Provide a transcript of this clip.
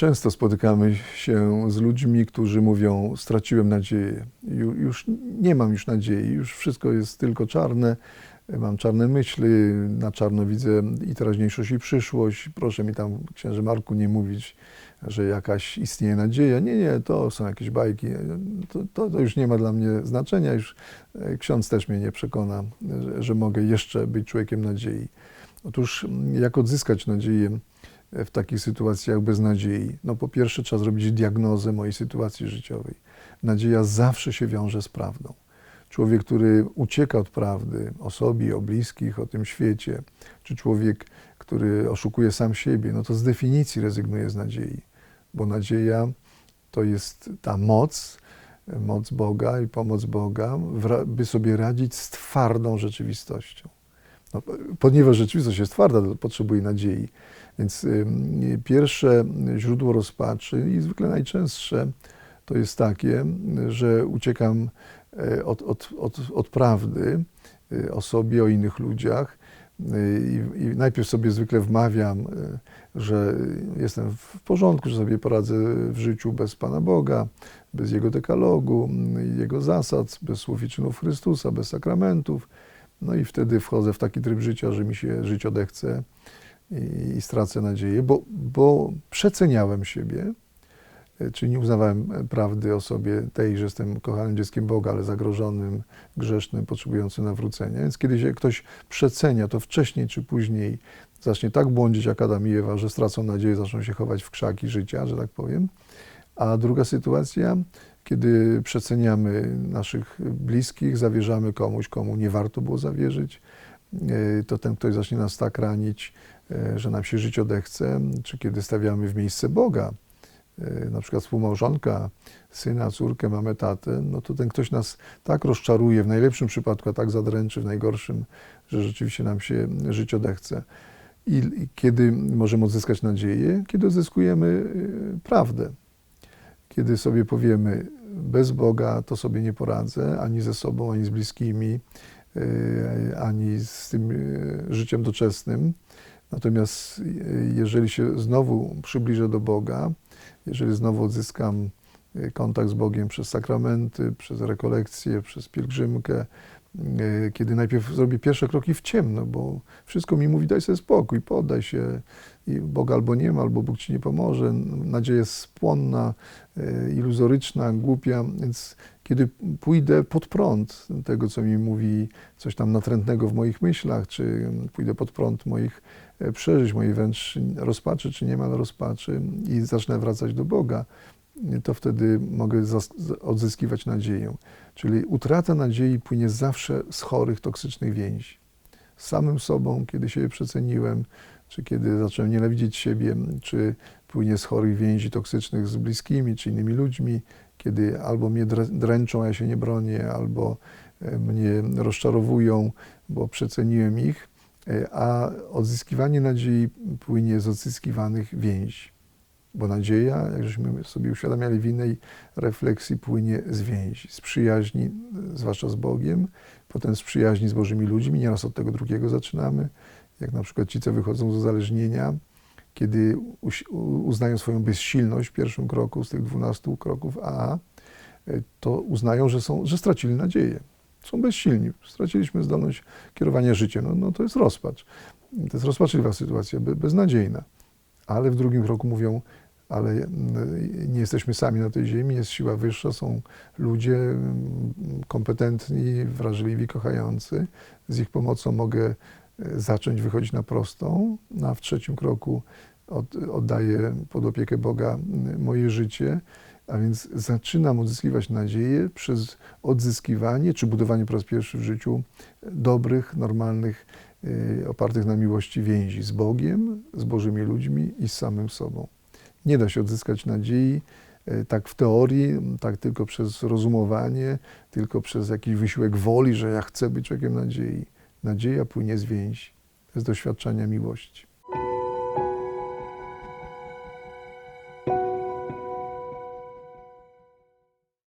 Często spotykamy się z ludźmi, którzy mówią: Straciłem nadzieję, Ju- już nie mam już nadziei, już wszystko jest tylko czarne, mam czarne myśli, na czarno widzę i teraźniejszość, i przyszłość. Proszę mi tam, księże Marku, nie mówić, że jakaś istnieje nadzieja. Nie, nie, to są jakieś bajki. To, to, to już nie ma dla mnie znaczenia. Już e, ksiądz też mnie nie przekona, że, że mogę jeszcze być człowiekiem nadziei. Otóż, jak odzyskać nadzieję? W takich sytuacjach bez nadziei? No po pierwsze trzeba zrobić diagnozę mojej sytuacji życiowej. Nadzieja zawsze się wiąże z prawdą. Człowiek, który ucieka od prawdy o sobie, o bliskich, o tym świecie, czy człowiek, który oszukuje sam siebie, no to z definicji rezygnuje z nadziei, bo nadzieja to jest ta moc, moc Boga i pomoc Boga, by sobie radzić z twardą rzeczywistością. No, ponieważ rzeczywistość jest twarda, to potrzebuje nadziei. Więc pierwsze źródło rozpaczy i zwykle najczęstsze to jest takie, że uciekam e, od, od, od, od prawdy e, o sobie, o innych ludziach e, i, i najpierw sobie zwykle wmawiam, że jestem w porządku, że sobie poradzę w życiu bez Pana Boga, bez Jego dekalogu, Jego zasad, bez słów i czynów Chrystusa, bez sakramentów. No i wtedy wchodzę w taki tryb życia, że mi się żyć odechce i, i stracę nadzieję, bo, bo przeceniałem siebie, e, czyli nie uznawałem prawdy o sobie tej, że jestem kochanym dzieckiem Boga, ale zagrożonym, grzesznym, potrzebującym nawrócenia. Więc kiedy się ktoś przecenia, to wcześniej czy później zacznie tak błądzić jak Adam i Ewa, że stracą nadzieję, zaczną się chować w krzaki życia, że tak powiem. A druga sytuacja, kiedy przeceniamy naszych bliskich, zawierzamy komuś, komu nie warto było zawierzyć, e, to ten ktoś zacznie nas tak ranić, e, że nam się żyć odechce, czy kiedy stawiamy w miejsce Boga, e, na przykład współmałżonka, syna, córkę, mamę, tatę, no to ten ktoś nas tak rozczaruje, w najlepszym przypadku, a tak zadręczy, w najgorszym, że rzeczywiście nam się żyć odechce. I, kiedy możemy odzyskać nadzieję? Kiedy odzyskujemy prawdę. Kiedy sobie powiemy, bez Boga to sobie nie poradzę, ani ze sobą, ani z bliskimi, y, ani z tym y, życiem doczesnym. Natomiast y, jeżeli się znowu przybliżę do Boga, jeżeli znowu odzyskam kontakt z Bogiem przez sakramenty, przez rekolekcje, przez pielgrzymkę, y, kiedy najpierw zrobię pierwsze kroki w ciemno, bo wszystko mi mówi, daj sobie spokój, poddaj się i Boga albo nie ma, albo Bóg ci nie pomoże. Nadzieja jest płonna, y, iluzoryczna, głupia, więc kiedy pójdę pod prąd tego, co mi mówi coś tam natrętnego w moich myślach, czy pójdę pod prąd moich e, przeżyć, mojej wręcz rozpaczy, czy niemal rozpaczy i zacznę wracać do Boga, to wtedy mogę odzyskiwać nadzieję. Czyli utrata nadziei płynie zawsze z chorych, toksycznych więzi. Z samym sobą, kiedy siebie przeceniłem, czy kiedy zacząłem nienawidzieć siebie, czy płynie z chorych więzi toksycznych z bliskimi, czy innymi ludźmi, kiedy albo mnie drę- dręczą, a ja się nie bronię, albo e, mnie rozczarowują, bo przeceniłem ich, e, a odzyskiwanie nadziei płynie z odzyskiwanych więzi. Bo nadzieja, jak żeśmy sobie uświadamiali w innej refleksji, płynie z więzi, z przyjaźni, zwłaszcza z Bogiem, potem z przyjaźni z Bożymi ludźmi, nieraz od tego drugiego zaczynamy, jak na przykład ci, co wychodzą z uzależnienia, kiedy uznają swoją bezsilność w pierwszym kroku z tych dwunastu kroków A, e, to uznają, że, są, że stracili nadzieję. Są bezsilni. Straciliśmy zdolność kierowania życiem. No, no to jest rozpacz. To jest rozpaczliwa sytuacja, be- beznadziejna. Ale w drugim kroku mówią, ale mm, nie jesteśmy sami na tej ziemi, jest siła wyższa, są ludzie mm, kompetentni, wrażliwi, kochający. Z ich pomocą mogę e, zacząć wychodzić na prostą, no a w trzecim kroku od, oddaję pod opiekę Boga mm, moje życie, a więc zaczynam odzyskiwać nadzieję przez odzyskiwanie czy budowanie po raz pierwszy w życiu dobrych, normalnych, opartych na miłości więzi z Bogiem, z Bożymi ludźmi i z samym sobą. Nie da się odzyskać nadziei y, tak w teorii, tak tylko przez rozumowanie, tylko przez jakiś wysiłek woli, że ja chcę być człowiekiem nadziei. Nadzieja płynie z więzi, z doświadczenia miłości.